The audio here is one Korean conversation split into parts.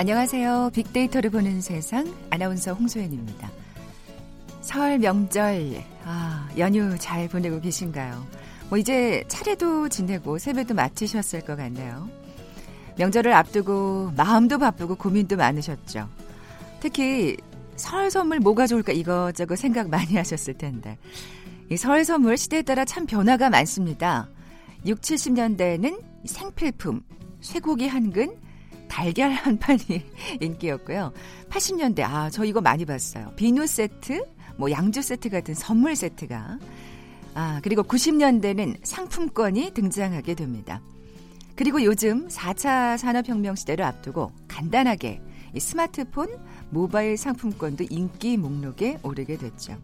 안녕하세요. 빅데이터를 보는 세상 아나운서 홍소연입니다. 설 명절 아, 연휴 잘 보내고 계신가요? 뭐 이제 차례도 지내고 세배도 마치셨을 것 같네요. 명절을 앞두고 마음도 바쁘고 고민도 많으셨죠. 특히 설 선물 뭐가 좋을까 이것저것 생각 많이 하셨을 텐데 이 설 선물 시대에 따라 참 변화가 많습니다. 6, 70년대에는 생필품, 쇠고기 한 근, 달걀 한 판이 인기였고요. 80년대 아 저 이거 많이 봤어요. 비누 세트, 뭐 양주 세트 같은 선물 세트가 아 그리고 90년대는 상품권이 등장하게 됩니다. 그리고 요즘 4차 산업혁명 시대를 앞두고 간단하게 이 스마트폰, 모바일 상품권도 인기 목록에 오르게 됐죠.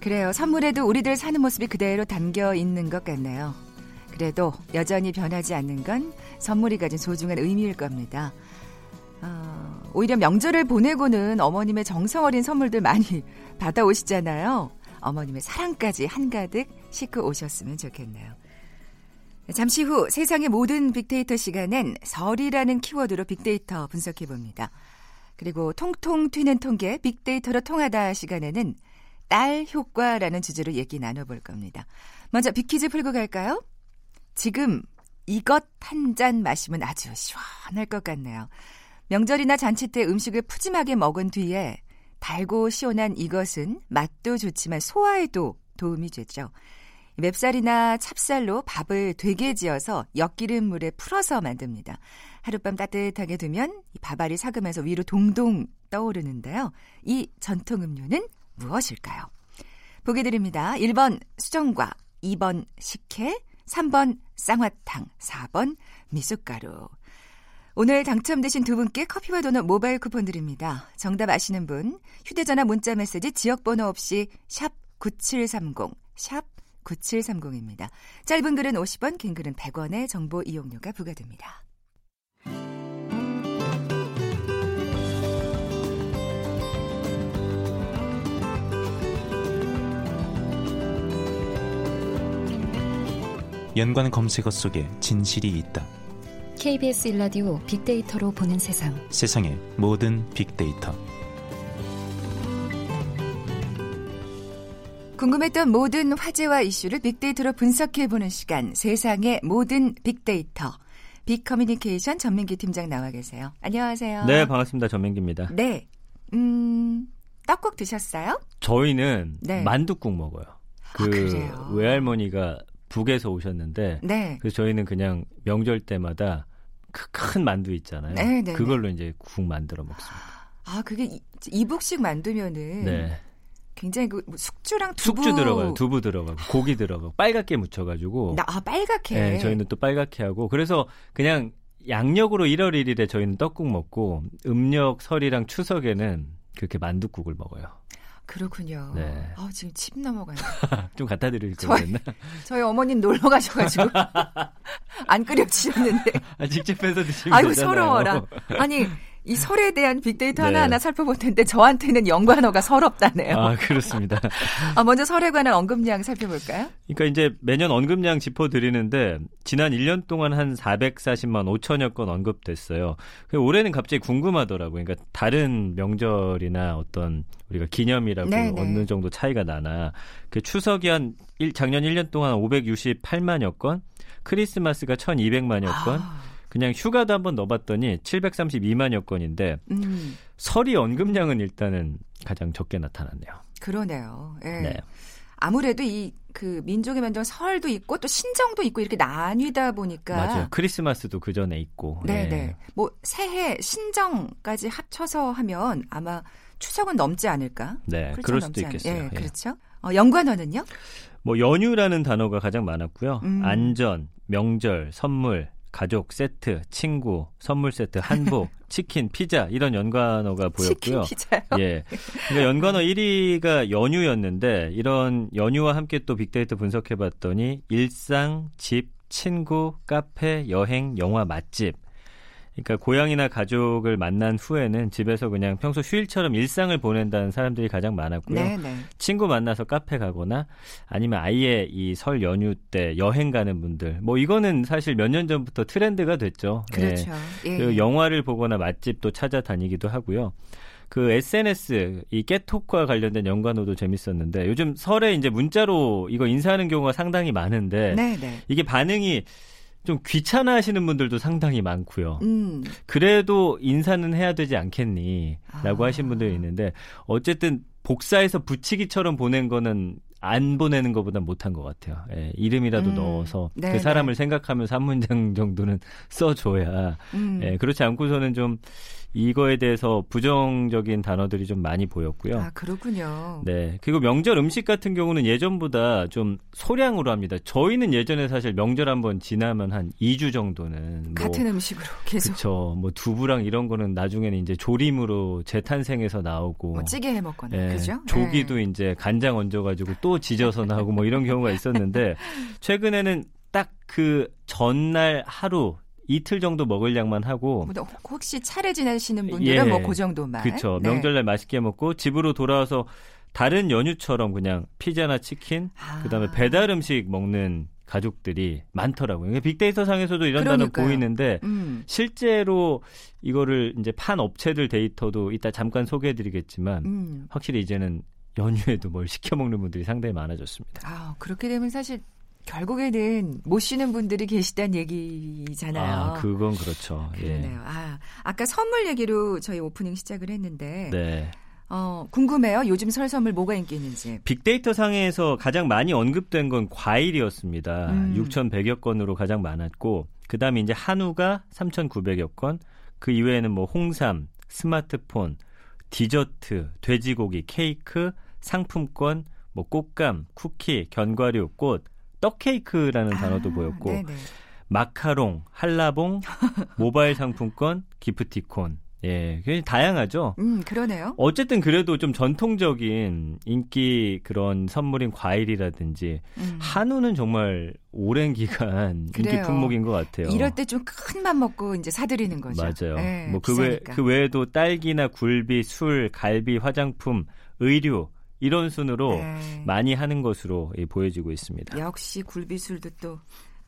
그래요. 선물에도 우리들 사는 모습이 그대로 담겨 있는 것 같네요. 그래도 여전히 변하지 않는 건 선물이 가진 소중한 의미일 겁니다. 어, 오히려 명절을 보내고는 어머님의 정성 어린 선물들 많이 받아오시잖아요. 어머님의 사랑까지 한가득 싣고 오셨으면 좋겠네요. 잠시 후 세상의 모든 빅데이터 시간엔 설이라는 키워드로 빅데이터 분석해 봅니다. 그리고 통통 튀는 통계 빅데이터로 통하다 시간에는 딸 효과라는 주제로 얘기 나눠볼 겁니다. 먼저 빅퀴즈 풀고 갈까요? 지금 이것 한 잔 마시면 아주 시원할 것 같네요. 명절이나 잔치 때 음식을 푸짐하게 먹은 뒤에 달고 시원한 이것은 맛도 좋지만 소화에도 도움이 되죠. 맵쌀이나 찹쌀로 밥을 되게 지어서 엿기름 물에 풀어서 만듭니다. 하룻밤 따뜻하게 두면 밥알이 삭으면서 위로 동동 떠오르는데요. 이 전통 음료는 무엇일까요? 보기 드립니다. 1번 수정과, 2번 식혜, 3번 쌍화탕, 4번 미숫가루. 오늘 당첨되신 두 분께 커피와 도넛 모바일 쿠폰 드립니다. 정답 아시는 분 휴대전화 문자 메시지 지역번호 없이 샵 9730, 샵 9730입니다. 짧은 글은 50원, 긴 글은 100원의 정보 이용료가 부과됩니다. 연관 검색어 속에 진실이 있다. KBS 일라디오 빅데이터로 보는 세상. 세상의 모든 빅데이터. 궁금했던 모든 화제와 이슈를 빅데이터로 분석해 보는 시간. 세상의 모든 빅데이터. 빅 커뮤니케이션 전민기 팀장 나와 계세요. 안녕하세요. 네, 반갑습니다. 전민기입니다. 네. 음, 떡국 드셨어요? 저희는 네. 만둣국 먹어요. 그 아, 외할머니가 북에서 오셨는데 네. 그래서 저희는 그냥 명절 때마다 그큰 만두 있잖아요. 네, 네, 그걸로 이제 국 만들어 먹습니다. 아, 그게 이북식 만두면은 네. 굉장히 그 숙주랑 두부 숙주 들어가요. 두부 들어가고 고기 들어가고 빨갛게 묻혀가지고. 아 빨갛게. 네, 저희는 또 빨갛게 하고 그래서 그냥 양력으로 1월 1일에 저희는 떡국 먹고 음력 설이랑 추석에는 그렇게 만두국을 먹어요. 그렇군요. 네. 아 지금 침 넘어가요. 좀 갖다 드릴 거였나? 저희 어머님 놀러 가셔가지고 안 끓여주셨는데. 아, 직접 해서 드시면 아이고 되잖아요. 서러워라. 아니 이 설에 대한 빅데이터 네. 하나하나 살펴볼 텐데 저한테는 연관어가 서럽다네요. 아 그렇습니다. 아 먼저 설에 관한 언급량 살펴볼까요? 그러니까 이제 매년 언급량 짚어드리는데 지난 1년 동안 한 440만 5천여 건 언급됐어요. 올해는 갑자기 궁금하더라고요. 그러니까 다른 명절이나 어떤 우리가 기념이라고 네네. 어느 정도 차이가 나나 그 추석이 한 1, 작년 1년 동안 568만여 건, 크리스마스가 1,200만여 건. 아. 그냥 휴가도 한번 넣어봤더니 732만여 건인데 음. 설이 언급량은 일단은 가장 적게 나타났네요. 그러네요. 예. 네. 아무래도 이 그 민족의 명절 설도 있고 또 신정도 있고 이렇게 나뉘다 보니까 맞아요. 크리스마스도 그 전에 있고. 네네. 네. 뭐 새해 신정까지 합쳐서 하면 아마 추석은 넘지 않을까? 네, 그럴 수도 있겠어요. 예, 그렇죠. 어, 연관어는요? 뭐 연휴라는 단어가 가장 많았고요. 음. 안전, 명절, 선물, 가족 세트, 친구, 선물 세트, 한복, 치킨, 피자 이런 연관어가 보였고요. 치킨, 피자요? 예. 그러니까 연관어 1위가 연휴였는데 이런 연휴와 함께 또 빅데이터 분석해 봤더니 일상, 집, 친구, 카페, 여행, 영화, 맛집 그러니까 고향이나 가족을 만난 후에는 집에서 그냥 평소 휴일처럼 일상을 보낸다는 사람들이 가장 많았고요. 네, 네. 친구 만나서 카페 가거나 아니면 아예 이 설 연휴 때 여행 가는 분들. 뭐 이거는 사실 몇 년 전부터 트렌드가 됐죠. 그렇죠. 예. 예. 영화를 보거나 맛집도 찾아다니기도 하고요. 그 SNS 이 깨톡과 관련된 연관어도 재밌었는데 요즘 설에 이제 문자로 이거 인사하는 경우가 상당히 많은데 네, 네. 이게 반응이 좀 귀찮아 하시는 분들도 상당히 많고요. 음. 그래도 인사는 해야 되지 않겠니?라고 아. 하신 분들이 있는데 어쨌든 복사해서 붙이기처럼 보낸 거는 안 보내는 것보다 못한 것 같아요. 예, 이름이라도 음. 넣어서 네, 그 사람을 생각하면서 한 문장 정도는 써줘야. 음. 예, 그렇지 않고서는 좀 이거에 대해서 부정적인 단어들이 좀 많이 보였고요. 아, 그렇군요. 네. 그리고 명절 음식 같은 경우는 예전보다 좀 소량으로 합니다. 저희는 예전에 사실 명절 한번 지나면 한 2주 정도는 뭐 같은 음식으로 계속 그쵸. 뭐 두부랑 이런 거는 나중에는 이제 조림으로 재탄생해서 나오고 뭐 찌개 해 먹거나 예, 그죠? 조기도 예. 이제 간장 얹어가지고 또 지져서 나오고 뭐 이런 경우가 있었는데 최근에는 딱 그 전날 하루 이틀 정도 먹을 양만 하고 뭐 혹시 차례 지내시는 분들은 예. 뭐그 정도만. 그쵸 네. 명절날 맛있게 먹고 집으로 돌아와서 다른 연휴처럼 그냥 피자나 치킨 아. 그다음에 배달 음식 먹는 가족들이 많더라고요. 빅데이터 상에서도 이런. 단어 보이는데 음. 실제로 이거를 이제 판 업체들 데이터도 이따 잠깐 소개해드리겠지만 음. 확실히 이제는 연휴에도 뭘 시켜 먹는 분들이 상당히 많아졌습니다. 아, 그렇게 되면 사실 결국에는 못 쉬는 분들이 계시다는 얘기잖아요. 아, 그건 그렇죠. 그러네요. 아, 아까 선물 얘기로 저희 오프닝 시작을 했는데 예. 네. 어, 궁금해요. 요즘 설 선물 뭐가 인기 있는지. 빅데이터 상에서 가장 많이 언급된 건 과일이었습니다. 음. 6,100여 건으로 가장 많았고, 그 다음에 이제 한우가 3,900여 건, 그 이외에는 뭐 홍삼, 스마트폰, 디저트, 돼지고기, 케이크, 상품권, 뭐 꽃감, 쿠키, 견과류, 꽃, 떡 케이크라는 단어도 아, 보였고, 네네. 마카롱, 한라봉, 모바일 상품권, 기프티콘. 예, 굉장히 다양하죠. 음, 그러네요. 어쨌든 그래도 좀 전통적인 인기 그런 선물인 과일이라든지 음. 한우는 정말 오랜 기간 인기 그래요. 품목인 것 같아요. 이럴 때 좀 큰 맘 먹고 이제 사드리는 거죠. 맞아요. 네, 뭐그 외. 그 외에도 딸기나 굴비, 술, 갈비, 화장품, 의류 이런 순으로 네. 많이 하는 것으로 예, 보여지고 있습니다. 역시 굴비술도 또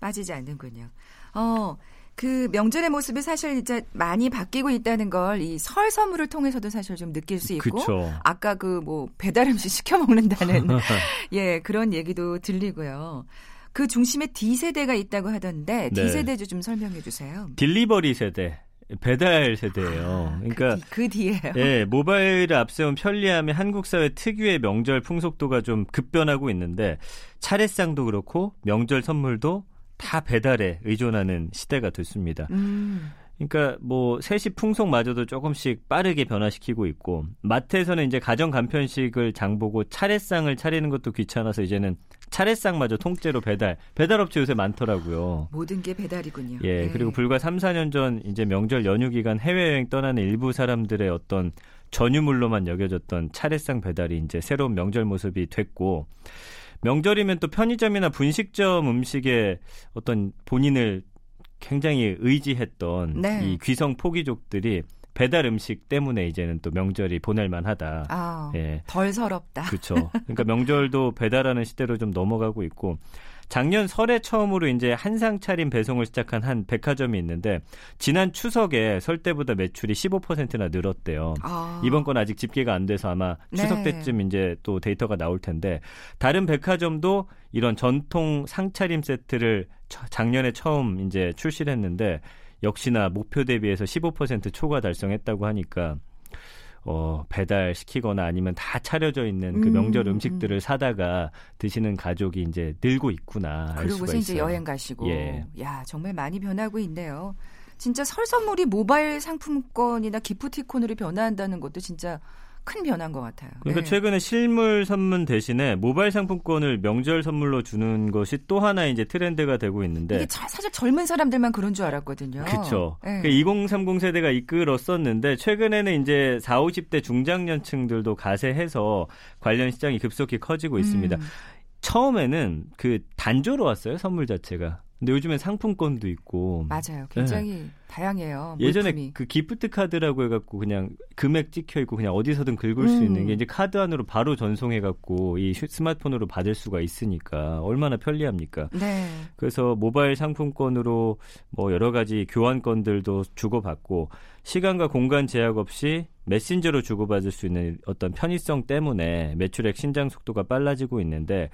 빠지지 않는군요. 어, 그 명절의 모습이 사실 이제 많이 바뀌고 있다는 걸 이 설 선물을 통해서도 사실 좀 느낄 수 있고 그렇죠. 아까 그 뭐 배달 음식 시켜 먹는다는 예, 그런 얘기도 들리고요. 그 중심에 D 세대가 있다고 하던데 D 네. 세대 좀 설명해 주세요. 딜리버리 세대, 배달 세대예요. 그러니까 그, 뒤, 그 뒤에요. 예, 모바일을 앞세운 편리함이 한국 사회 특유의 명절 풍속도가 좀 급변하고 있는데 차례상도 그렇고 명절 선물도 다 배달에 의존하는 시대가 됐습니다. 음, 그러니까 뭐 세시 풍속마저도 조금씩 빠르게 변화시키고 있고 마트에서는 이제 가정 간편식을 장보고 차례상을 차리는 것도 귀찮아서 이제는 차례상마저 통째로 배달 배달업체 요새 많더라고요. 모든 게 배달이군요. 예, 네. 그리고 불과 3, 4년 전 이제 명절 연휴 기간 해외여행 떠나는 일부 사람들의 어떤 전유물로만 여겨졌던 차례상 배달이 이제 새로운 명절 모습이 됐고 명절이면 또 편의점이나 분식점 음식에 어떤 본인을 굉장히 의지했던 네. 이 귀성 포기족들이 배달 음식 때문에 이제는 또 명절이 보낼만하다. 아, 예. 덜 서럽다. 그렇죠. 그러니까 명절도 배달하는 시대로 좀 넘어가고 있고 작년 설에 처음으로 이제 한상 차림 배송을 시작한 한 백화점이 있는데 지난 추석에 설 때보다 매출이 15%나 늘었대요. 아, 이번 건 아직 집계가 안 돼서 아마 추석 네. 때쯤 이제 또 데이터가 나올 텐데 다른 백화점도 이런 전통 상차림 세트를 처- 작년에 처음 이제 출시를 했는데 역시나 목표 대비해서 15% 초과 달성했다고 하니까 어, 배달 시키거나 아니면 다 차려져 있는 그 음, 명절 음 식들을 사다가 드시는 가족이 이제 늘고 있구나 그러고서 이제. 여행 가시고. 예. 야, 정말 많이 변하고 있네요. 진짜 설 선물이 모바일 상품권이나 기프티콘으로 변화한다는 것도 진짜 큰 변화인 것 같아요. 그러니까 네. 최근에 실물 선물 대신에 모바일 상품권을 명절 선물로 주는 것이 또 하나 이제 트렌드가 되고 있는데 이게 차- 사실 젊은 사람들만 그런 줄 알았거든요. 그렇죠. 네. 그2030 세대가 이끌었었는데 최근에는 이제 4, 50대 중장년층들도 가세해서 관련 시장이 급속히 커지고 있습니다. 음. 처음에는 그 단조로 왔어요 선물 자체가 근데 요즘엔 상품권도 있고 맞아요. 굉장히 다양해요. 예전에 물품이. 그 기프트 카드라고 해갖고 그냥 금액 찍혀 있고 그냥 어디서든 긁을 수 음. 있는 게 이제 카드 안으로 바로 전송해갖고 이 휴- 스마트폰으로 받을 수가 있으니까 얼마나 편리합니까? 네. 그래서 모바일 상품권으로 뭐 여러 가지 교환권들도 주고받고 시간과 공간 제약 없이 메신저로 주고받을 수 있는 어떤 편의성 때문에 매출액 신장 속도가 빨라지고 있는데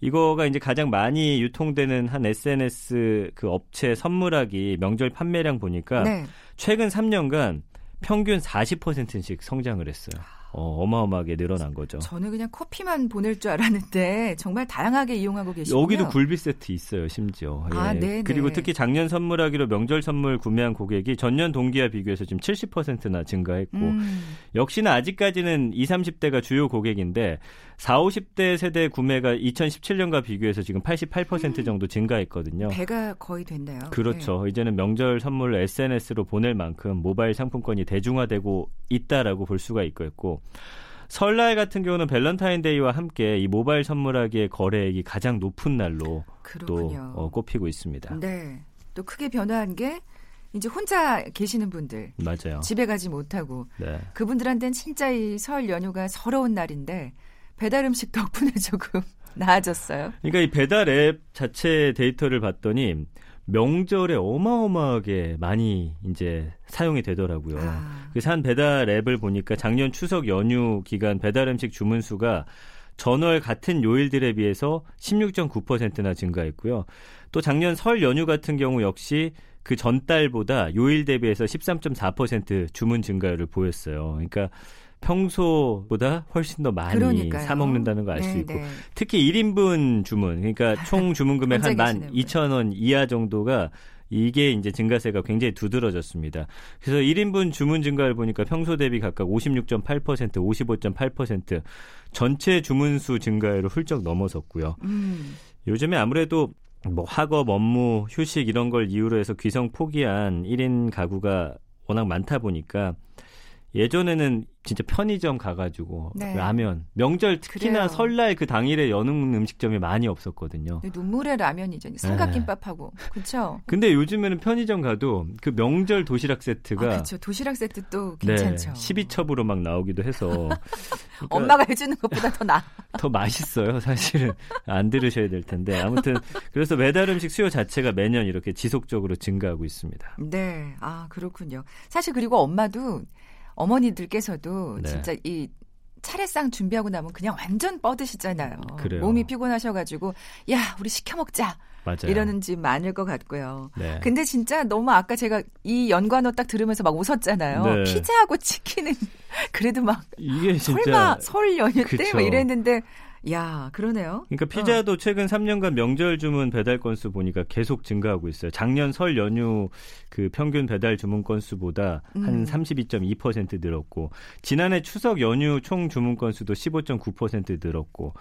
이거가 이제 가장 많이 유통되는 한 SNS 그 업체 선물하기 명절 판매량 보니까 네. 최근 3년간 평균 40%씩 성장을 했어요. 어, 어마어마하게 늘어난 거죠. 저는 그냥 커피만 보낼 줄 알았는데 정말 다양하게 이용하고 계시군요. 여기도 굴비 세트 있어요, 심지어. 아, 예. 네, 그리고 네. 특히 작년 선물하기로 명절 선물 구매한 고객이 전년 동기와 비교해서 지금 70%나 증가했고, 음, 역시나 아직까지는 20, 30대가 주요 고객인데, 40, 50대 세대 구매가 2017년과 비교해서 지금 88% 정도 증가했거든요. 배가 거의 됐네요. 그렇죠. 이제는 명절 선물을 SNS로 보낼 만큼 모바일 상품권이 대중화되고 있다라고 볼 수가 있겠고 설날 같은 경우는 밸런타인데이와 함께 이 모바일 선물하기의 거래액이 가장 높은 날로 네, 또 그렇군요. 어, 꼽히고 있습니다. 네. 또 크게 변화한 게 이제 혼자 계시는 분들 맞아요. 집에 가지 못하고 네. 그분들한테는 진짜 이 설 연휴가 서러운 날인데 배달 음식 덕분에 조금 나아졌어요. 그러니까 이 배달 앱 자체 데이터를 봤더니 명절에 어마어마하게 많이 이제 사용이 되더라고요. 아, 그래서 한 배달 앱을 보니까 작년 추석 연휴 기간 배달 음식 주문 수가 전월 같은 요일들에 비해서 16.9%나 증가했고요. 또 작년 설 연휴 같은 경우 역시 그 전달보다 요일 대비해서 13.4% 주문 증가율을 보였어요. 그러니까 평소보다 훨씬 더 많이 그러니까요. 사 먹는다는 걸알수 네, 있고 네. 특히 1인분 주문 그러니까 총 주문 금액 한 혼자 만 계시는 분. 2천 원 이하 정도가 이게 이제 증가세가 굉장히 두드러졌습니다. 그래서 1인분 주문 증가를 보니까 평소 대비 각각 56.8%, 55.8% 전체 주문수 증가율을 훌쩍 넘어섰고요. 음, 요즘에 아무래도 뭐 학업, 업무, 휴식 이런 걸 이유로 해서 귀성 포기한 1인 가구가 워낙 많다 보니까 예전에는 진짜 편의점 가가지고 네. 라면 명절 특히나 그래요. 설날 그 당일에 여는 음식점이 많이 없었거든요. 눈물의 라면이죠. 삼각김밥하고 그렇죠. 근데 요즘에는 편의점 가도 그 명절 도시락 세트가 아, 그렇죠. 도시락 세트 또 네, 괜찮죠. 12첩으로 막 나오기도 해서 그러니까 엄마가 해주는 것보다 더 나. 더 맛있어요. 사실은 안 들으셔야 될 텐데 아무튼 그래서 배달 음식 수요 자체가 매년 이렇게 지속적으로 증가하고 있습니다. 네, 아 그렇군요. 사실 그리고 엄마도 어머니들께서도 네. 진짜 이 차례상 준비하고 나면 그냥 완전 뻗으시잖아요. 그래요. 몸이 피곤하셔가지고 야 우리 시켜 먹자 맞아요. 이러는 집 많을 것 같고요. 네. 근데 진짜 너무 아까 제가 이 연관어 딱 들으면서 막 웃었잖아요. 네. 피자하고 치킨은 그래도 막 이게 진짜 설마 설 연휴 때 그쵸. 막 이랬는데 야 그러네요. 그러니까 피자도 최근 3년간 명절 주문 배달 건수 보니까 계속 증가하고 있어요. 작년 설 연휴 그 평균 배달 주문 건수보다 음. 한 32.2% 늘었고 지난해 추석 연휴 총 주문 건수도 15.9% 늘었고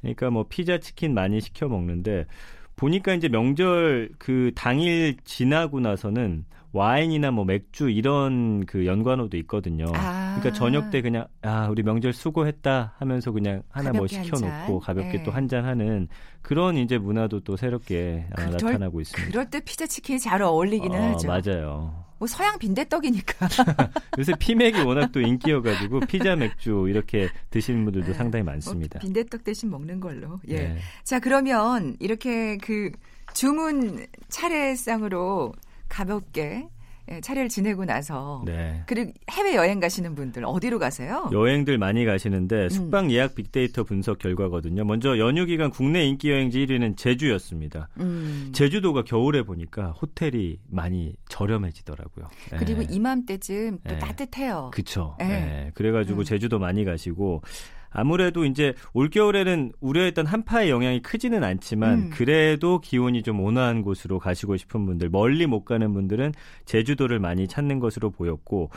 그러니까 뭐 피자 치킨 많이 시켜 먹는데 보니까 이제 명절 그 당일 지나고 나서는 와인이나 뭐 맥주 이런 그 연관어도 있거든요. 아. 그러니까 저녁 때 그냥 아 우리 명절 수고했다 하면서 그냥 하나 뭐 시켜놓고 잔. 가볍게 네. 또한 잔 하는 그런 이제 문화도 또 새롭게 아, 그럴- 나타나고 있습니다. 그럴 때 피자 치킨이 잘 어울리기는 어, 하죠. 맞아요. 뭐 서양 빈대떡이니까. 요새 피맥이 워낙 또 인기여가지고 피자 맥주 이렇게 드시는 분들도 네. 상당히 뭐 많습니다. 빈대떡 대신 먹는 걸로. 예. 네. 자, 그러면 이렇게 그 주문 차례상으로 가볍게 예, 차례를 지내고 나서 네. 그리고 해외 여행 가시는 분들 어디로 가세요? 여행들 많이 음. 가시는데 숙박 예약 빅데이터 분석 결과거든요. 먼저 연휴 기간 국내 인기 여행지 1위는 제주였습니다. 음. 제주도가 겨울에 보니까 호텔이 많이 저렴해지더라고요. 그리고 네. 이맘때쯤 또 네. 따뜻해요. 그쵸. 네. 네. 그래가지고 음. 제주도 많이 가시고 아무래도 이제 올겨울에는 우려했던 한파의 영향이 크지는 않지만 음. 그래도 기온이 좀 온화한 곳으로 가시고 싶은 분들 멀리 못 가는 분들은 제주도를 많이 찾는 것으로 보였고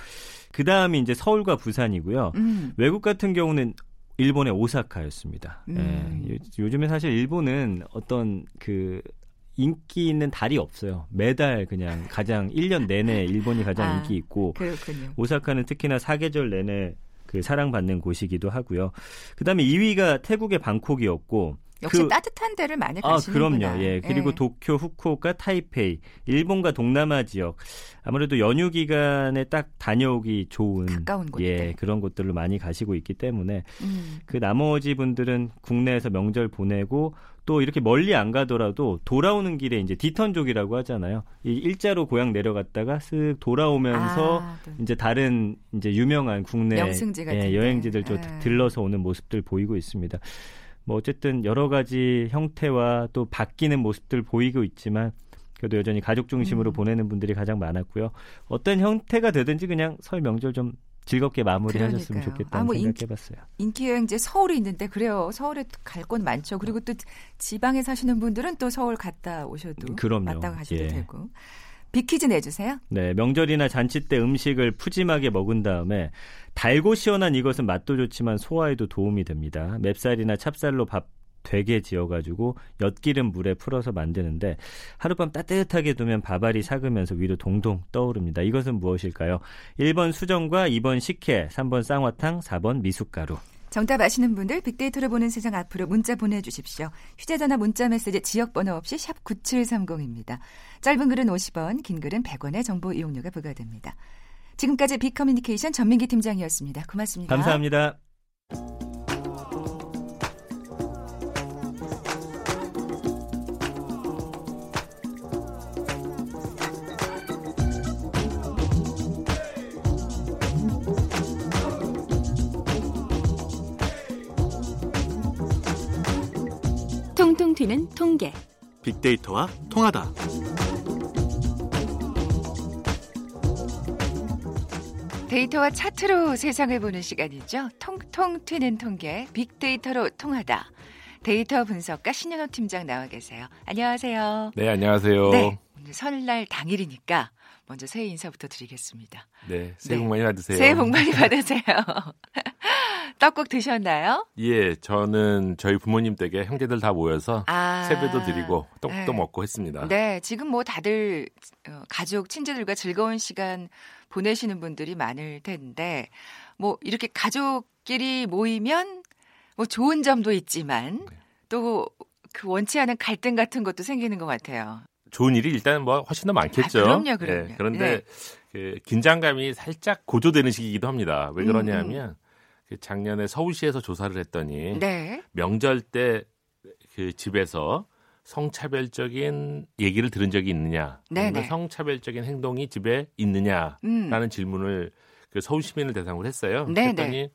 그 다음이 이제 서울과 부산이고요. 음. 외국 같은 경우는 일본의 오사카였습니다. 음. 예, 요- 요즘에 사실 일본은 어떤 그 인기 있는 달이 없어요. 매달 그냥 가장 1년 내내 일본이 가장 아. 인기 있고 그렇군요. 오사카는 특히나 사계절 내내 그 사랑받는 곳이기도 하고요. 그다음에 2위가 태국의 방콕이었고 역시 그- 따뜻한 데를 많이 아, 가시는구나. 그럼요. 예. 그리고 예. 도쿄, 후쿠오카, 타이페이, 일본과 동남아 지역. 아무래도 연휴 기간에 딱 다녀오기 좋은 가까운 곳들. 예, 그런 곳들로 많이 가시고 있기 때문에 음. 그 나머지 분들은 국내에서 명절 보내고 또 이렇게 멀리 안 가더라도 돌아오는 길에 이제 디턴족이라고 하잖아요. 이 일자로 고향 내려갔다가 쓱 돌아오면서 아, 또 이제 다른 이제 유명한 국내 예, 데. 여행지들 좀 예. 들러서 오는 모습들 보이고 있습니다. 뭐 어쨌든 여러 가지 형태와 또 바뀌는 모습들 보이고 있지만 그래도 여전히 가족 중심으로 음. 보내는 분들이 가장 많았고요. 어떤 형태가 되든지 그냥 설 명절 좀 즐겁게 마무리하셨으면. 좋겠다는 아, 뭐 인- 생각해봤어요. 인기 여행지 서울이 있는데 그래요. 서울에 갈 곳 많죠. 그리고 또 지방에 사시는 분들은 또 서울 갔다 오셔도 그럼요. 왔다 가셔도 예. 되고. 비키즈 내주세요. 네, 명절이나 잔치 때 음식을 푸짐하게 먹은 다음에 달고 시원한 이것은 맛도 좋지만 소화에도 도움이 됩니다. 맵쌀이나 찹쌀로 밥 되게 지어가지고 엿기름 물에 풀어서 만드는데 하룻밤 따뜻하게 두면 밥알이 삭으면서 위로 동동 떠오릅니다. 이것은 무엇일까요? 1번 수정과 2번 식혜, 3번 쌍화탕, 4번 미숫가루. 정답 아시는 분들 빅데이터를 보는 세상 앞으로 문자 보내주십시오. 휴대전화 문자 메시지 지역번호 없이 샵 9730입니다. 짧은 글은 50원, 긴 글은 100원의 정보 이용료가 부과됩니다. 지금까지 빅커뮤니케이션 전민기 팀장이었습니다. 고맙습니다. 감사합니다. 통통 튀는 통계. 빅데이터와 통하다. 데이터와 차트로 세상을 보는 시간이죠. 통통 튀는 통계, 빅데이터로 통하다. 데이터 분석가 신현호 팀장 나와 계세요. 안녕하세요. 네, 안녕하세요. 네, 네, 오늘 설날 당일이니까 먼저 새해 인사부터 드리겠습니다. 새해 네. 복 많이 받으세요. 새해 복 많이 받으세요. 떡국 드셨나요? 예, 저는 저희 부모님 댁에 형제들 다 모여서 아, 세배도 드리고 떡국도 네. 먹고 했습니다. 네, 지금 뭐 다들 어, 가족, 친지들과 즐거운 시간 보내시는 분들이 많을 텐데, 뭐 이렇게 가족끼리 모이면 뭐 좋은 점도 있지만 네. 또그 원치 않은 갈등 같은 것도 생기는 것 같아요. 좋은 일이 일단 뭐 훨씬 더 많겠죠. 아, 그럼요, 그럼요. 예, 그런데 네. 그 긴장감이 살짝 고조되는 시기이기도 합니다. 왜 음, 그러냐면 그 작년에 서울시에서 조사를 했더니 네, 명절 때 그 집에서 성차별적인 얘기를 들은 적이 있느냐, 네네. 아니면 성차별적인 행동이 집에 있느냐라는 음, 질문을 그 서울 시민을 대상으로 했어요. 네네. 그랬더니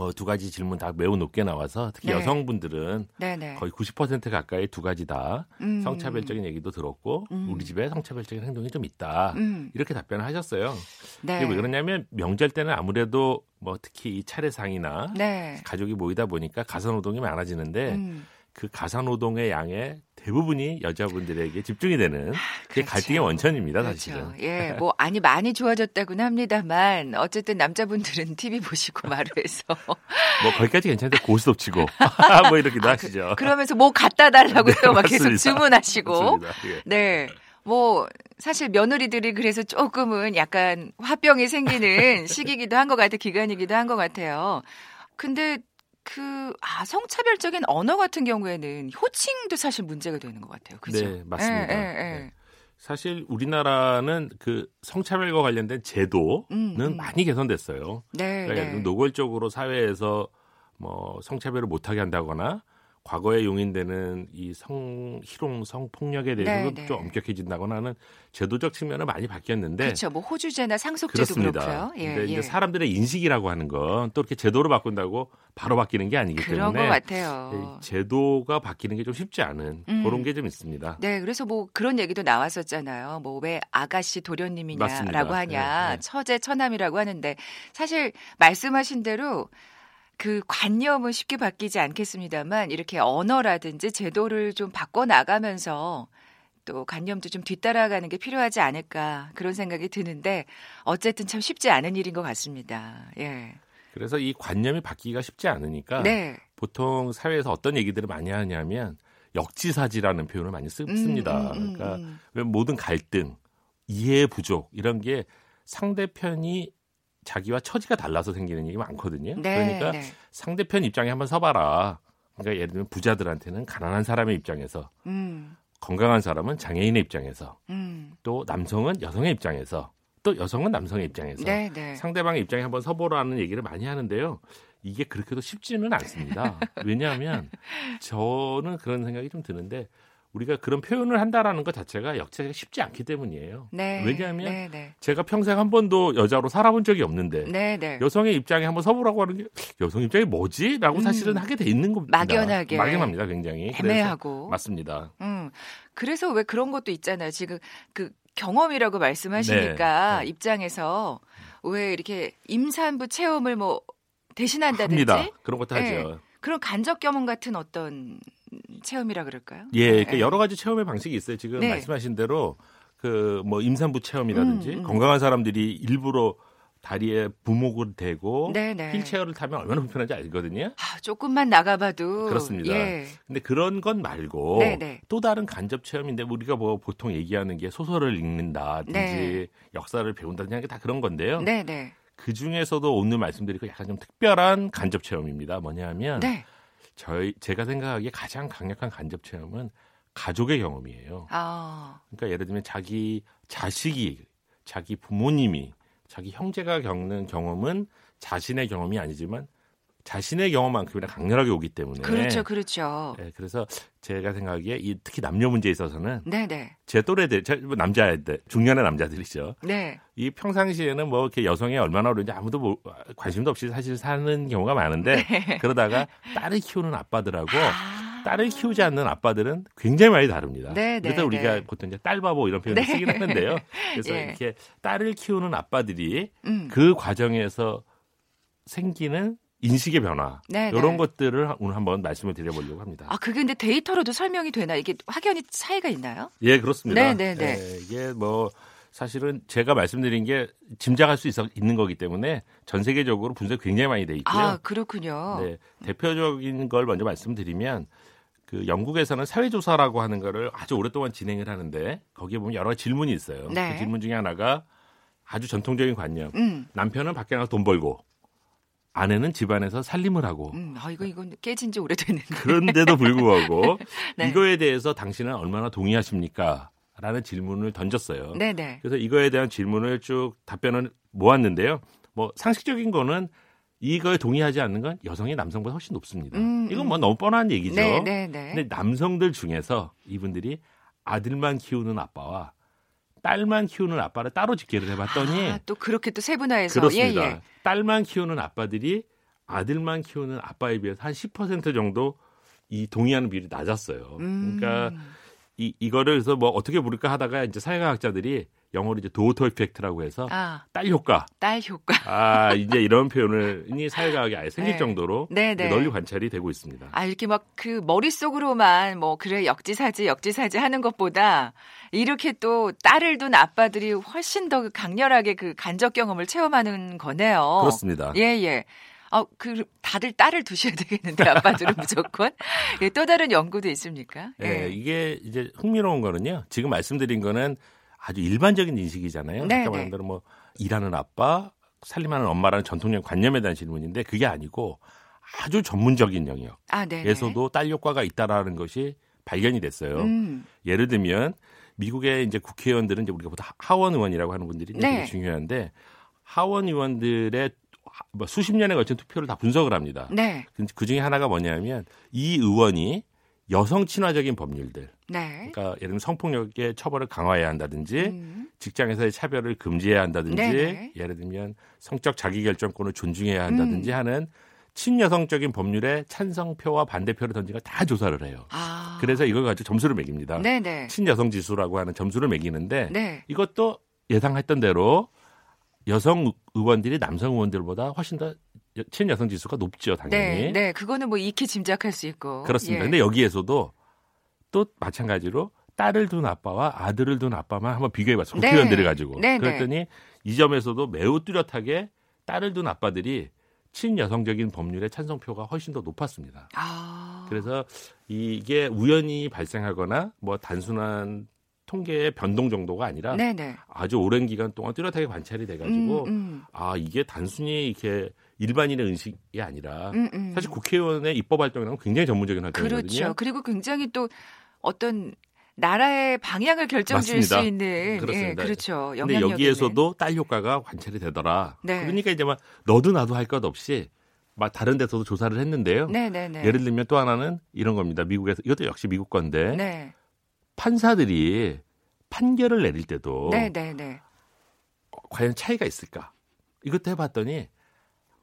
뭐 두 가지 질문 다 매우 높게 나와서 특히 네. 여성분들은 네, 네. 거의 90% 가까이 두 가지 다 음, 성차별적인 얘기도 들었고 음. 우리 집에 성차별적인 행동이 좀 있다. 음, 이렇게 답변을 하셨어요. 네, 왜 그러냐면 명절 때는 아무래도 뭐 특히 이 차례상이나 네, 가족이 모이다 보니까 가사노동이 많아지는데 음, 그 가사노동의 양의 대부분이 여자분들에게 집중이 되는 그게 그렇죠. 갈등의 원천입니다, 그렇죠. 사실은. 예, 뭐 아니 많이 좋아졌다고는 합니다만 어쨌든 남자분들은 TV 보시고 마루에서 뭐 거기까지 괜찮은데 고스톱 치고 뭐 이러기도 하시죠. 그 러면서 뭐 갖다 달라고 네, 또막 계속. 주문하시고. 예. 네. 뭐 사실 며느리들이 그래서 조금은 약간 화병이 생기는 시기이기도 한 것 같아 기간이기도 한 것 같아요. 근데 그 아, 성차별적인 언어 같은 경우에는 호칭도 사실 문제가 되는 것 같아요. 그죠? 네, 맞습니다. 예, 예, 예. 네. 사실 우리나라는 그 성차별과 관련된 제도는 음, 음. 많이 개선됐어요. 네, 그러니까 네. 노골적으로 사회에서 뭐 성차별을 못하게 한다거나 과거에 용인되는 이 성 희롱 성폭력에 대해서도 네, 네. 좀 엄격해진다거나 하는 제도적 측면은 많이 바뀌었는데 그렇죠. 뭐 호주제나 상속제도 네. 그렇습니다. 그렇고요. 예, 근데 예. 이제 사람들의 인식이라고 하는 건 또 이렇게 제도로 바꾼다고 바로 바뀌는 게 아니기 그런 것 때문에 같아요. 이 제도가 바뀌는 게 좀 쉽지 않은 음. 그런 게 좀 있습니다. 네, 그래서 뭐 그런 얘기도 나왔었잖아요. 뭐 왜 아가씨 도련님이냐라고. 하냐, 네, 네. 처제 처남이라고 하는데 사실 말씀하신 대로 그 관념은 쉽게 바뀌지 않겠습니다만 이렇게 언어라든지 제도를 좀 바꿔 나가면서 또 관념도 좀 뒤따라가는 게 필요하지 않을까 그런 생각이 드는데 어쨌든 참 쉽지 않은 일인 것 같습니다. 예. 그래서 이 관념이 바뀌기가 쉽지 않으니까 네. 보통 사회에서 어떤 얘기들을 많이 하냐면 역지사지라는 표현을 많이 쓰, 음, 습니다 음, 음, 그러니까 음. 왜 모든 갈등, 이해 부족 이런 게 상대편이 자기와 처지가 달라서 생기는 일이 많거든요. 네, 그러니까 네. 상대편 입장에 한번 서봐라. 그러니까 예를 들면 부자들한테는 가난한 사람의 입장에서 음, 건강한 사람은 장애인의 입장에서 음. 또 남성은 여성의 입장에서 또 여성은 남성의 입장에서 네, 네. 상대방의 입장에 한번 서보라는 얘기를 많이 하는데요. 이게 그렇게도 쉽지는 않습니다. 왜냐하면 저는 그런 생각이 좀 드는데 우리가 그런 표현을 한다라는 것 자체가 역사가 쉽지 않기 때문이에요. 네. 왜냐하면 네, 네. 제가 평생 한 번도 여자로 살아본 적이 없는데 네, 네. 여성의 입장에 한번 서보라고 하는 게 여성 입장이 뭐지? 라고 음. 사실은 하게 돼 있는 겁니다. 막연하게. 막연합니다, 굉장히. 애매하고. 맞습니다. 음. 그래서 왜 그런 것도 있잖아요. 지금 그 경험이라고 말씀하시니까 네, 네. 입장에서 왜 이렇게 임산부 체험을 뭐 대신한다든지 합니다. 그런 것도 네. 하죠. 그런 간접 경험 같은 어떤 체험이라 그럴까요? 예, 그러니까 네. 여러 가지 체험의 방식이 있어요. 지금 네. 말씀하신 대로 그 뭐 임산부 체험이라든지 음, 음. 건강한 사람들이 일부러 다리에 부목을 대고 네, 네. 휠체어를 타면 얼마나 불편한지 알거든요. 아, 조금만 나가봐도 그렇습니다. 예. 근데 그런 건 말고 네, 네. 또 다른 간접 체험인데 우리가 뭐 보통 얘기하는 게 소설을 읽는다든지 네. 역사를 배운다든지 하는 게 다 그런 건데요. 네, 네. 그 중에서도 오늘 말씀드릴 거 약간 좀 특별한 간접 체험입니다. 뭐냐면 네. 저희 제가 생각하기에 가장 강력한 간접 체험은 가족의 경험이에요. 아, 그러니까 예를 들면 자기 자식이 자기 부모님이 자기 형제가 겪는 경험은 자신의 경험이 아니지만 자신의 경험만큼이나 강렬하게 오기 때문에 그렇죠, 그렇죠. 네, 그래서 제가 생각하기에 이 특히 남녀 문제에 있어서는 네, 네. 제 또래들 제 남자애들 중년의 남자들이죠. 네. 이 평상시에는 뭐 이렇게 여성이 얼마나 어려운지 아무도 뭐 관심도 없이 사실 사는 경우가 많은데 그러다가 딸을 키우는 아빠들하고 네. 아. 딸을 키우지 않는 아빠들은 굉장히 많이 다릅니다. 네, 그래서 네, 우리가 네. 보통 이제 딸바보 이런 표현을 네. 쓰긴 하는데요. 그래서 예. 이렇게 딸을 키우는 아빠들이 음. 그 과정에서 생기는 인식의 변화 네, 이런 네. 것들을 오늘 한번 말씀을 드려보려고 합니다. 아, 그게 근데 데이터로도 설명이 되나? 이게 확연히 차이가 있나요? 예, 그렇습니다. 네, 네, 네. 예, 이게 뭐 사실은 제가 말씀드린 게 짐작할 수 있어, 있는 거기 때문에 전 세계적으로 분석이 굉장히 많이 돼 있고요. 아, 그렇군요. 네, 대표적인 걸 먼저 말씀드리면 그 영국에서는 사회조사라고 하는 거를 아주 오랫동안 진행을 하는데 거기에 보면 여러 가지 질문이 있어요. 네. 그 질문 중에 하나가 아주 전통적인 관념. 음. 남편은 밖에 나가 돈 벌고 아내는 집안에서 살림을 하고 음, 아, 이거, 이건 깨진 지 오래됐는데. 그런데도 불구하고 네. 이거에 대해서 당신은 얼마나 동의하십니까? 라는 질문을 던졌어요. 네네. 그래서 이거에 대한 질문을 쭉 답변을 모았는데요. 뭐 상식적인 거는 이거에 동의하지 않는 건 여성이 남성보다 훨씬 높습니다. 음, 이건 음. 뭐 너무 뻔한 얘기죠. 네네네. 근데 남성들 중에서 이분들이 아들만 키우는 아빠와 딸만 키우는 아빠를 따로 집계를 해봤더니 아, 또 그렇게 또 세분화해서. 그렇습니다. 예, 예. 딸만 키우는 아빠들이 아들만 키우는 아빠에 비해서 한 10% 정도 이 동의하는 비율이 낮았어요. 음. 그러니까 이 이거를 그래서 뭐 어떻게 부를까 하다가 이제 사회과학자들이 영어로 이제 도터 이펙트라고 해서 아, 딸 효과. 딸 효과. 아 이제 이런 표현이 사회과학에 아예 생길 네. 정도로 네, 네. 널리 관찰이 되고 있습니다. 아, 이렇게 막 그 머릿속으로만 뭐, 그래, 역지사지, 역지사지 하는 것보다 이렇게 또 딸을 둔 아빠들이 훨씬 더 강렬하게 그 간접 경험을 체험하는 거네요. 그렇습니다. 예, 예. 아, 그, 다들 딸을 두셔야 되겠는데, 아빠들은 무조건. 예, 또 다른 연구도 있습니까? 예, 이게 이제 흥미로운 거는요. 지금 말씀드린 거는 아주 일반적인 인식이잖아요. 네, 아까 네. 말한 대로 뭐 일하는 아빠, 살림하는 엄마라는 전통적 관념에 대한 질문인데 그게 아니고 아주 전문적인 아, 네. 영역에서도 딸 효과가 있다라는 것이 발견이 됐어요. 음, 예를 들면 미국의 이제 국회의원들은 이제 우리가 보통 하원 의원이라고 하는 분들이 네. 되게 중요한데 하원 의원들의 뭐 수십 년에 걸친 투표를 다 분석을 합니다. 네. 그 중에 하나가 뭐냐면 이 의원이 여성 친화적인 법률들, 네. 그러니까 예를 들면 성폭력의 처벌을 강화해야 한다든지 음, 직장에서의 차별을 금지해야 한다든지 네네. 예를 들면 성적 자기결정권을 존중해야 한다든지 음. 하는 친여성적인 법률에 찬성표와 반대표를 던진 걸 다 조사를 해요. 아. 그래서 이걸 가지고 점수를 매깁니다. 네네. 친여성 지수라고 하는 점수를 매기는데 네. 이것도 예상했던 대로 여성 의원들이 남성 의원들보다 훨씬 더 여- 친여성 지수가 높죠, 당연히. 네. 네. 그거는 뭐 익히 짐작할 수 있고. 그렇습니다. 예. 근데 여기에서도 또 마찬가지로 딸을 둔 아빠와 아들을 둔 아빠만 한번 비교해 봤어요. 네. 국회의원들을 가지고. 네, 네. 그랬더니 이 점에서도 매우 뚜렷하게 딸을 둔 아빠들이 친여성적인 법률의 찬성표가 훨씬 더 높았습니다. 아. 그래서 이게 우연히 발생하거나 뭐 단순한 통계의 변동 정도가 아니라 네네. 아주 오랜 기간 동안 뚜렷하게 관찰이 돼가지고 음, 음. 아 이게 단순히 이렇게 일반인의 의식이 아니라 음, 음. 사실 국회의원의 입법 활동이라는 건 굉장히 전문적인 활동이거든요. 그렇죠. 그리고 굉장히 또 어떤 나라의 방향을 맞습니다. 수 있는 그렇습니다. 예, 그렇죠. 근데 여기에서도 딸 효과가 관찰이 되더라. 네. 그러니까 이제 막 너도 나도 할 것 없이 막 다른 데서도 조사를 했는데요. 네, 네, 네. 예를 들면 또 하나는 이런 겁니다. 미국에서 이것도 역시 미국 건데 네. 판사들이 판결을 내릴 때도 네, 네, 네. 과연 차이가 있을까? 이것도 해봤더니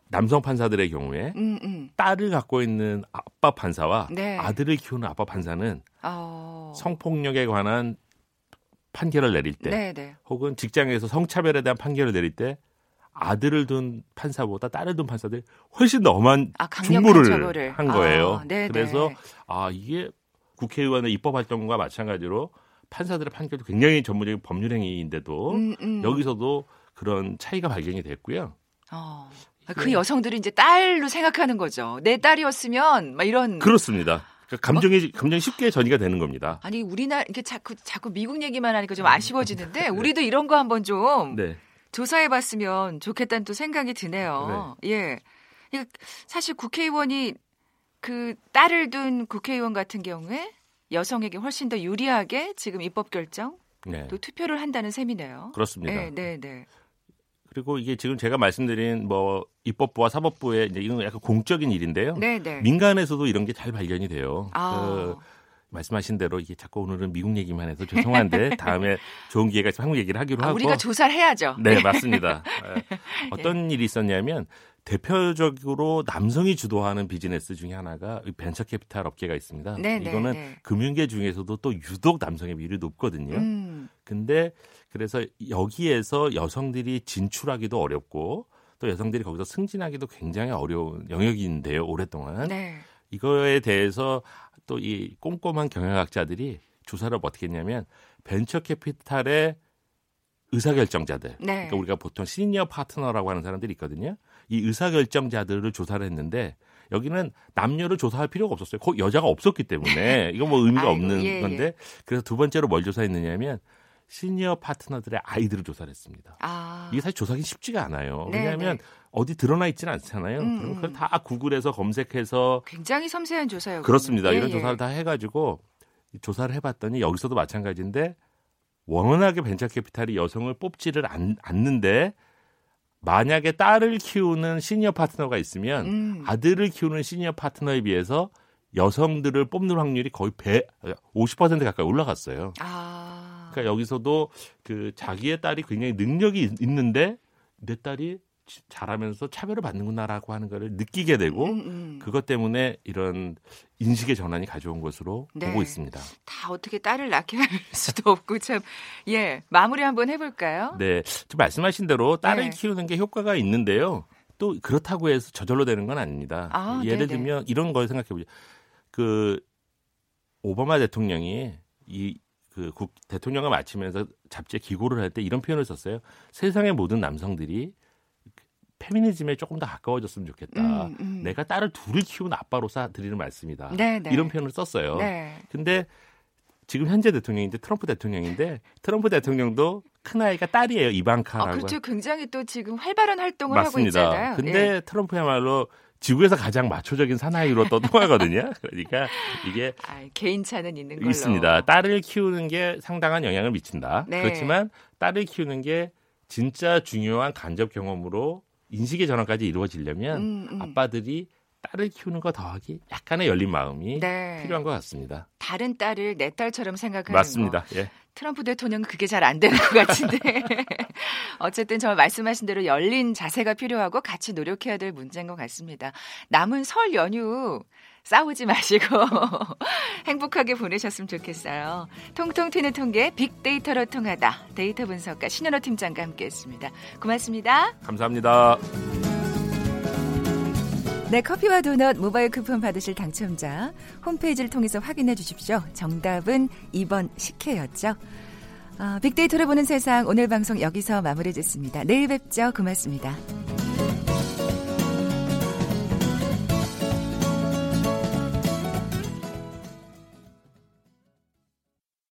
남성 판사들의 경우에 음, 음. 딸을 갖고 있는 아빠 판사와 네. 아들을 키우는 아빠 판사는 어. 성폭력에 관한 판결을 내릴 때 네, 네. 혹은 직장에서 성차별에 대한 판결을 내릴 때 아들을 둔 판사보다 딸을 둔 판사들이 훨씬 더 엄한 아, 처벌을. 한 거예요. 아, 네, 그래서 네. 아 이게 국회의원의 입법 활동과 마찬가지로 판사들의 판결도 굉장히 전문적인 법률 행위인데도 음, 음. 여기서도 그런 차이가 발견이 됐고요. 어. 그 여성들이 이제 딸로 생각하는 거죠. 내 딸이었으면 막 이런 그렇습니다. 그러니까 감정이 감정이 쉽게 전이가 되는 겁니다. 아니 우리나라 이렇게 자꾸 자꾸 미국 얘기만 하니까 좀 아쉬워지는데 우리도 이런 거 한번 좀 네. 조사해봤으면 좋겠다는 또 생각이 드네요. 예, 이거 사실 국회의원이 그 딸을 둔 국회의원 같은 경우에 여성에게 훨씬 더 유리하게 지금 입법 결정 네. 또 투표를 한다는 셈이네요. 그렇습니다. 네, 네, 네. 그리고 이게 지금 제가 말씀드린 뭐 입법부와 사법부의 이제 이건 약간 공적인 일인데요. 네, 네. 민간에서도 이런 게 잘 발견이 돼요. 아. 그 말씀하신 대로 이게 자꾸 오늘은 미국 얘기만 해서 죄송한데 다음에 좋은 기회가 있으면 한국 얘기를 하기로 아, 하고 우리가 조사를 해야죠. 네, 맞습니다. 예. 어떤 일이 있었냐면 대표적으로 남성이 주도하는 비즈니스 중에 하나가 이 벤처 캐피탈 업계가 있습니다. 네, 네, 이거는 네. 금융계 중에서도 또 유독 남성의 비율이 높거든요. 음, 근데 그래서 여기에서 여성들이 진출하기도 어렵고 또 여성들이 거기서 승진하기도 굉장히 어려운 영역인데요, 오랫동안. 네. 이거에 대해서 또 이 꼼꼼한 경영학자들이 조사를 어떻게 했냐면 벤처 캐피탈의 의사결정자들. 네. 그러니까 우리가 보통 시니어 파트너라고 하는 사람들이 있거든요. 이 의사결정자들을 조사를 했는데 여기는 남녀를 조사할 필요가 없었어요. 거기 여자가 없었기 때문에 이건 뭐 의미가 아이고, 없는 예, 예. 건데 그래서 두 번째로 뭘 조사했느냐면 시니어 파트너들의 아이들을 조사를 했습니다. 아, 이게 사실 조사하기 쉽지가 않아요. 네, 왜냐하면 네. 어디 드러나 있지는 않잖아요. 음, 그럼 음. 그걸 다 구글에서 검색해서 굉장히 섬세한 조사요. 그렇습니다. 예, 이런 예. 조사를 다 해가지고 조사를 해봤더니 여기서도 마찬가지인데 워낙에 벤처 캐피탈이 여성을 뽑지를 않, 않는데 만약에 딸을 키우는 시니어 파트너가 있으면 음. 아들을 키우는 시니어 파트너에 비해서 여성들을 뽑는 확률이 거의 배, 50% 가까이 올라갔어요. 아, 그러니까 여기서도 그 자기의 딸이 굉장히 능력이 있- 있는데 내 딸이 지- 잘하면서 차별을 받는구나라고 하는 거를 느끼게 되고 음, 음. 그것 때문에 이런 인식의 전환이 가져온 것으로 네. 보고 있습니다. 다 어떻게 딸을 낳게 할 수도 없고 참 예 마무리 한번 해볼까요? 네, 지금 말씀하신 대로 딸을 네. 키우는 게 효과가 있는데요. 또 그렇다고 해서 저절로 되는 건 아닙니다. 아, 예를 네네. 들면 이런 걸 생각해 보죠. 그 오바마 대통령이 이 그 국 대통령을 마치면서 잡지에 기고를 할 때 이런 표현을 썼어요. 세상의 모든 남성들이 페미니즘에 조금 더 가까워졌으면 좋겠다. 음, 음. 내가 딸을 둘을 키운 아빠로서 드리는 말씀이다. 네, 네. 이런 표현을 썼어요. 네. 근데 지금 현재 대통령인데 트럼프 대통령인데 트럼프 대통령도 큰 아이가 딸이에요 아, 이방카라고 그렇죠. 굉장히 또 지금 활발한 활동을 맞습니다. 하고 있잖아요. 근데 예. 트럼프야말로 지구에서 가장 마초적인 사나이로 떠통하거든요. 그러니까 이게 아, 개인차는 있는 걸로. 있습니다. 딸을 키우는 게 상당한 영향을 미친다. 네. 그렇지만 딸을 키우는 게 진짜 중요한 간접 경험으로 인식의 전환까지 이루어지려면 음, 음. 아빠들이 딸을 키우는 거 더하기 약간의 열린 마음이 네. 필요한 것 같습니다. 다른 딸을 내 딸처럼 생각하는 맞습니다. 거. 예. 트럼프 대통령은 그게 잘 안 되는 것 같은데. 어쨌든 정말 말씀하신 대로 열린 자세가 필요하고 같이 노력해야 될 문제인 것 같습니다. 남은 설 연휴 싸우지 마시고 행복하게 보내셨으면 좋겠어요. 통통 튀는 통계 빅데이터로 통하다. 데이터 분석가 신현호 팀장과 함께했습니다. 고맙습니다. 감사합니다. 네, 커피와 도넛 모바일 쿠폰 받으실 당첨자 홈페이지를 통해서 확인해 주십시오. 정답은 2번 식혜였죠. 아, 빅데이터를 보는 세상 오늘 방송 여기서 마무리 짓습니다. 내일 뵙죠. 고맙습니다.